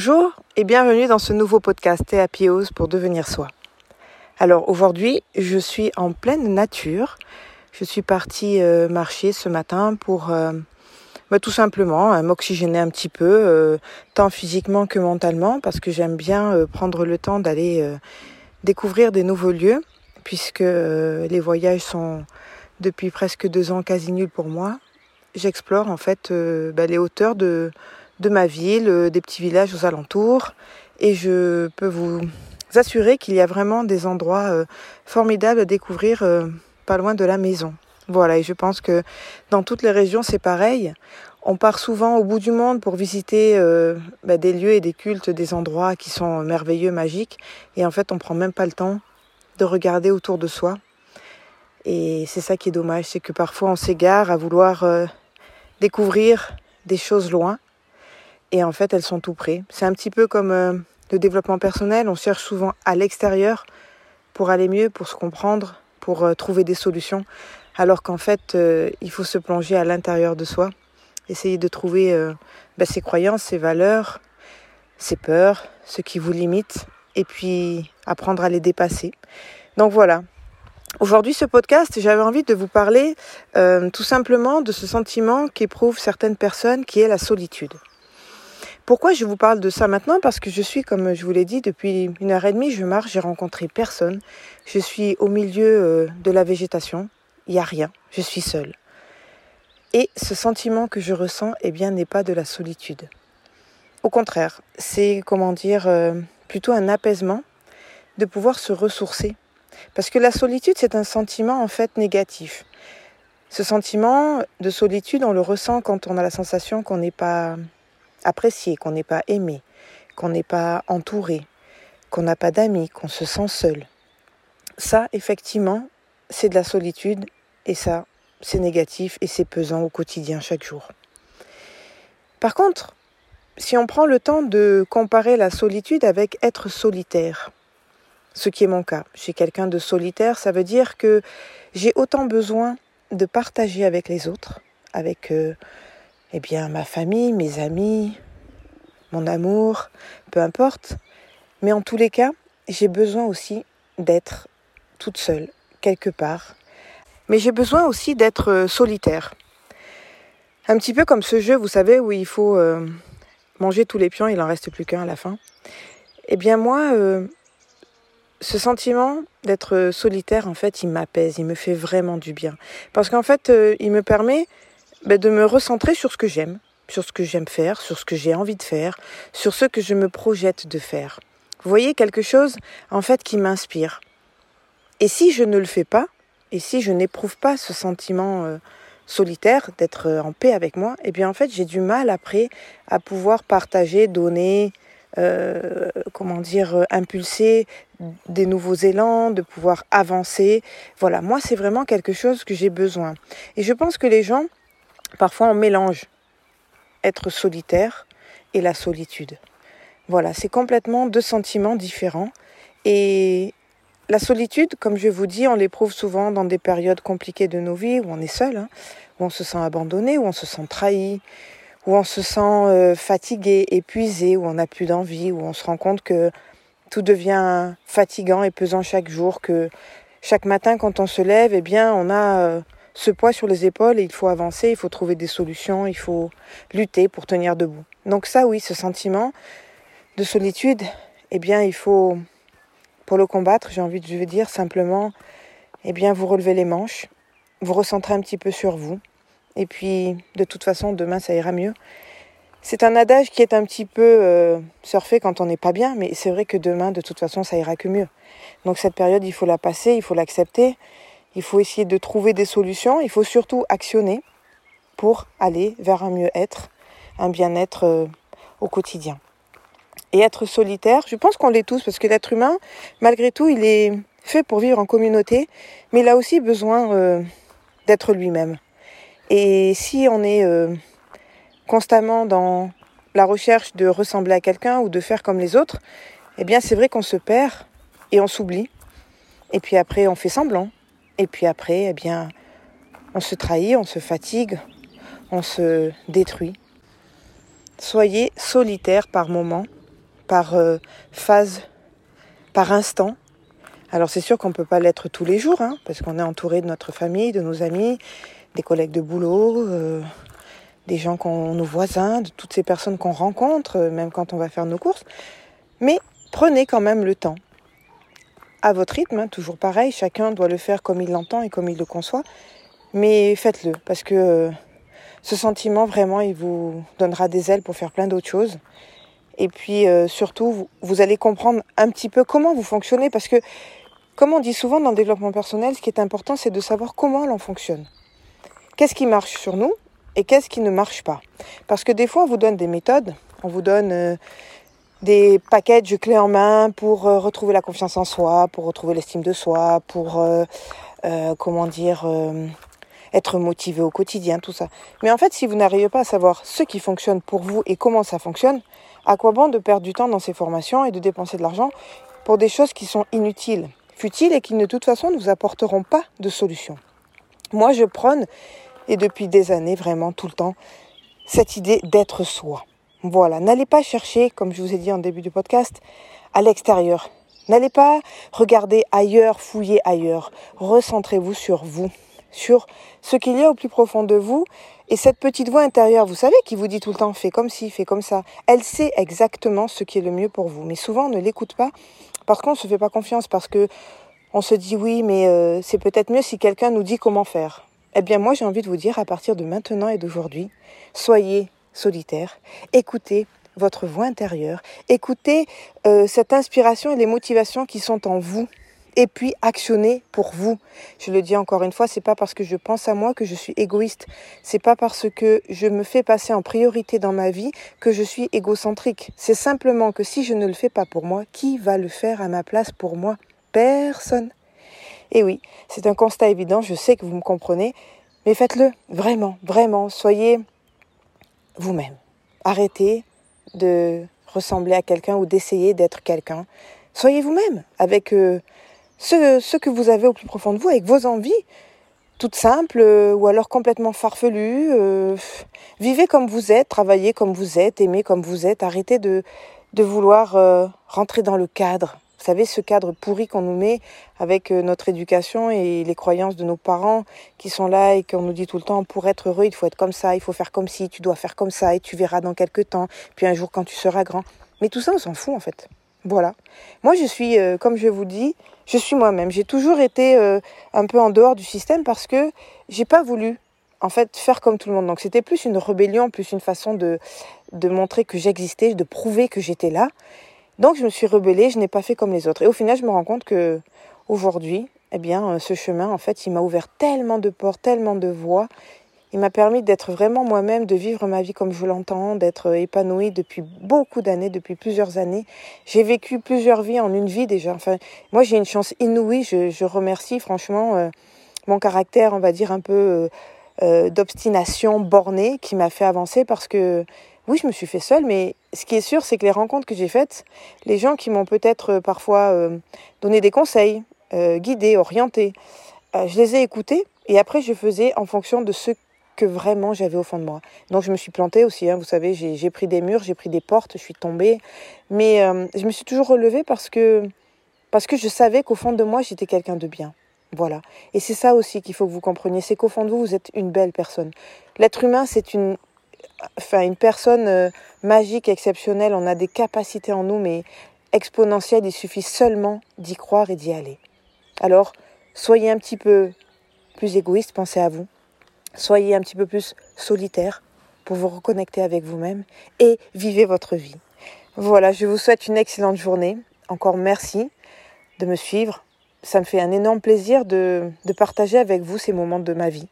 Bonjour et bienvenue dans ce nouveau podcast Happy pour devenir soi. Alors aujourd'hui, je suis en pleine nature. Je suis partie euh, marcher ce matin pour euh, bah, tout simplement euh, m'oxygéner un petit peu, tant physiquement que mentalement, parce que j'aime bien prendre le temps d'aller découvrir des nouveaux lieux, puisque les voyages sont depuis presque deux ans quasi nuls pour moi. J'explore en fait bah, les hauteurs de de ma ville, euh, des petits villages aux alentours. Et je peux vous assurer qu'il y a vraiment des endroits euh, formidables à découvrir euh, pas loin de la maison. Voilà, et je pense que dans toutes les régions, c'est pareil. On part souvent au bout du monde pour visiter bah, des lieux et des cultes, des endroits qui sont merveilleux, magiques. Et en fait, on prend même pas le temps de regarder autour de soi. Et c'est ça qui est dommage, c'est que parfois on s'égare à vouloir découvrir des choses loin et en fait elles sont tout près. C'est un petit peu comme euh, le développement personnel, on cherche souvent à l'extérieur pour aller mieux, pour se comprendre, pour euh, trouver des solutions, alors qu'en fait euh, il faut se plonger à l'intérieur de soi, essayer de trouver ben, ses croyances, ses valeurs, ses peurs, ce qui vous limite, et puis apprendre à les dépasser. Donc voilà, Aujourd'hui, ce podcast, j'avais envie de vous parler tout simplement de ce sentiment qu'éprouvent certaines personnes qui est la solitude. Pourquoi je vous parle de ça maintenant? Parce que je suis, comme je vous l'ai dit, depuis une heure et demie, je marche, j'ai rencontré personne. Je suis au milieu euh, de la végétation, il n'y a rien, je suis seule. Et ce sentiment que je ressens, eh bien, n'est pas de la solitude. Au contraire, c'est, comment dire, euh, plutôt un apaisement de pouvoir se ressourcer. Parce que la solitude, c'est un sentiment en fait négatif. Ce sentiment de solitude, on le ressent quand on a la sensation qu'on n'est pas apprécié, qu'on n'est pas aimé, qu'on n'est pas entouré, qu'on n'a pas d'amis, qu'on se sent seul. Ça, effectivement, c'est de la solitude et ça, c'est négatif et c'est pesant au quotidien chaque jour. Par contre, si on prend le temps de comparer la solitude avec être solitaire, ce qui est mon cas, suis quelqu'un de solitaire, ça veut dire que j'ai autant besoin de partager avec les autres, avec euh, eh bien, ma famille, mes amis, mon amour, peu importe. Mais en tous les cas, j'ai besoin aussi d'être toute seule, quelque part. Mais j'ai besoin aussi d'être euh, solitaire. Un petit peu comme ce jeu, vous savez, où il faut euh, manger tous les pions, il en reste plus qu'un à la fin. Eh bien moi, euh, ce sentiment d'être solitaire, en fait, il m'apaise, il me fait vraiment du bien. Parce qu'en fait, il me permet ben, de me recentrer sur ce que j'aime, sur ce que j'aime faire, sur ce que j'ai envie de faire, sur ce que je me projette de faire. Vous voyez quelque chose en fait qui m'inspire. Et si je ne le fais pas, et si je n'éprouve pas ce sentiment euh, solitaire d'être euh, en paix avec moi, eh bien en fait j'ai du mal après à pouvoir partager, donner, euh, comment dire, impulser des nouveaux élans, de pouvoir avancer. Voilà, moi c'est vraiment quelque chose que j'ai besoin. Et je pense que les gens Parfois, on mélange être solitaire et la solitude. Voilà, c'est complètement deux sentiments différents. Et la solitude, comme je vous dis, on l'éprouve souvent dans des périodes compliquées de nos vies où on est seul, hein, où on se sent abandonné, où on se sent trahi, où on se sent euh, fatigué, épuisé, où on n'a plus d'envie, où on se rend compte que tout devient fatigant et pesant chaque jour, que chaque matin quand on se lève, eh bien, on a euh, ce poids sur les épaules et il faut avancer, il faut trouver des solutions, il faut lutter pour tenir debout. Donc ça, oui, ce sentiment de solitude, eh bien, il faut, pour le combattre, j'ai envie de veux dire simplement, eh bien, vous relevez les manches, vous recentrez un petit peu sur vous, et puis, de toute façon, demain, ça ira mieux. C'est un adage qui est un petit peu euh, surfé quand on n'est pas bien, mais c'est vrai que demain, de toute façon, ça ira que mieux. Donc cette période, il faut la passer, il faut l'accepter, il faut essayer de trouver des solutions. Il faut surtout actionner pour aller vers un mieux-être, un bien-être euh, au quotidien. Et être solitaire, je pense qu'on l'est tous, parce que l'être humain, malgré tout, il est fait pour vivre en communauté, mais il a aussi besoin euh, d'être lui-même. Et si on est euh, constamment dans la recherche de ressembler à quelqu'un ou de faire comme les autres, eh bien c'est vrai qu'on se perd et on s'oublie. Et puis après, on fait semblant. Et puis après, eh bien, on se trahit, on se fatigue, on se détruit. Soyez solitaire par moment par euh, phase, par instant. Alors c'est sûr qu'on ne peut pas l'être tous les jours, hein, parce qu'on est entouré de notre famille, de nos amis, des collègues de boulot, euh, des gens qu'on, nos voisins, de toutes ces personnes qu'on rencontre, euh, même quand on va faire nos courses. Mais prenez quand même le temps. À votre rythme, hein, toujours pareil, chacun doit le faire comme il l'entend et comme il le conçoit. Mais faites-le, parce que euh, ce sentiment, vraiment, il vous donnera des ailes pour faire plein d'autres choses. Et puis surtout, vous, vous allez comprendre un petit peu comment vous fonctionnez, parce que comme on dit souvent dans le développement personnel, ce qui est important, c'est de savoir comment l'on fonctionne. Qu'est-ce qui marche sur nous et qu'est-ce qui ne marche pas? Parce que des fois, on vous donne des méthodes, on vous donne euh, des packages clés en main pour euh, retrouver la confiance en soi, pour retrouver l'estime de soi, pour, euh, comment dire, être motivé au quotidien, tout ça. Mais en fait, si vous n'arrivez pas à savoir ce qui fonctionne pour vous et comment ça fonctionne, à quoi bon de perdre du temps dans ces formations et de dépenser de l'argent pour des choses qui sont inutiles futiles et qui de toute façon ne vous apporteront pas de solution? Moi, je prône, et depuis des années, vraiment tout le temps, cette idée d'être soi. Voilà, n'allez pas chercher, comme je vous ai dit en début du podcast, à l'extérieur. N'allez pas regarder ailleurs, fouiller ailleurs. Recentrez-vous sur vous, sur ce qu'il y a au plus profond de vous. Et cette petite voix intérieure, vous savez, qui vous dit tout le temps, fais comme ci, fais comme ça, elle sait exactement ce qui est le mieux pour vous. Mais souvent, on ne l'écoute pas parce qu'on ne se fait pas confiance, parce que on se dit oui, mais euh, c'est peut-être mieux si quelqu'un nous dit comment faire. Eh bien, moi, j'ai envie de vous dire, à partir de maintenant et d'aujourd'hui, soyez solitaire, écoutez votre voix intérieure, écoutez euh, cette inspiration et les motivations qui sont en vous, et puis actionnez pour vous. Je le dis encore une fois, c'est pas parce que je pense à moi que je suis égoïste, c'est pas parce que je me fais passer en priorité dans ma vie que je suis égocentrique. C'est simplement que si je ne le fais pas pour moi, qui va le faire à ma place pour moi? Personne. Et oui, c'est un constat évident, je sais que vous me comprenez, mais faites-le, vraiment, vraiment, soyez vous-même. Arrêtez de ressembler à quelqu'un ou d'essayer d'être quelqu'un. Soyez vous-même avec euh, ce, que vous avez au plus profond de vous, avec vos envies, toutes simples euh, ou alors complètement farfelues. Euh, vivez comme vous êtes, travaillez comme vous êtes, aimez comme vous êtes. Arrêtez de, de vouloir rentrer dans le cadre vous savez, ce cadre pourri qu'on nous met avec euh, notre éducation et les croyances de nos parents qui sont là et qu'on nous dit tout le temps, pour être heureux, il faut être comme ça, il faut faire comme si, tu dois faire comme ça et tu verras dans quelques temps, puis un jour quand tu seras grand. Mais tout ça, on s'en fout en fait. Voilà. Moi, je suis, euh, comme je vous dis, je suis moi-même. J'ai toujours été euh, un peu en dehors du système parce que j'ai pas voulu en fait faire comme tout le monde. Donc c'était plus une rébellion, plus une façon de, de montrer que j'existais, de prouver que j'étais là. Donc je me suis rebellée, je n'ai pas fait comme les autres. Et au final, je me rends compte que aujourd'hui, eh bien, euh, ce chemin, en fait, il m'a ouvert tellement de portes, tellement de voies. Il m'a permis d'être vraiment moi-même, de vivre ma vie comme je l'entends, d'être épanouie depuis beaucoup d'années, depuis plusieurs années. J'ai vécu plusieurs vies en une vie déjà. Enfin, moi, j'ai une chance inouïe. Je, remercie franchement euh, mon caractère, on va dire un peu euh, d'obstination bornée, qui m'a fait avancer parce que oui, je me suis fait seule, mais ce qui est sûr, c'est que les rencontres que j'ai faites, les gens qui m'ont peut-être euh, parfois euh, donné des conseils, euh, guidé, orienté, je les ai écoutés et après je faisais en fonction de ce que vraiment j'avais au fond de moi. Donc je me suis plantée aussi, hein, vous savez, j'ai pris des murs, j'ai pris des portes, je suis tombée, mais je me suis toujours relevée parce que, parce que je savais qu'au fond de moi, j'étais quelqu'un de bien. Voilà. Et c'est ça aussi qu'il faut que vous compreniez, c'est qu'au fond de vous, vous êtes une belle personne. L'être humain, c'est une, enfin, une personne euh, magique, exceptionnelle. On a des capacités en nous, mais exponentielles. Il suffit seulement d'y croire et d'y aller. Alors, soyez un petit peu plus égoïste, pensez à vous. Soyez un petit peu plus solitaire pour vous reconnecter avec vous-même et vivez votre vie. Voilà, je vous souhaite une excellente journée. Encore merci de me suivre. Ça me fait un énorme plaisir de, de partager avec vous ces moments de ma vie.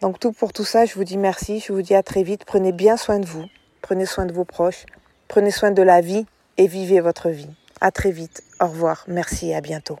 Donc tout pour tout ça, je vous dis merci, je vous dis à très vite. Prenez bien soin de vous, prenez soin de vos proches, prenez soin de la vie et vivez votre vie. À très vite. Au revoir. Merci et à bientôt.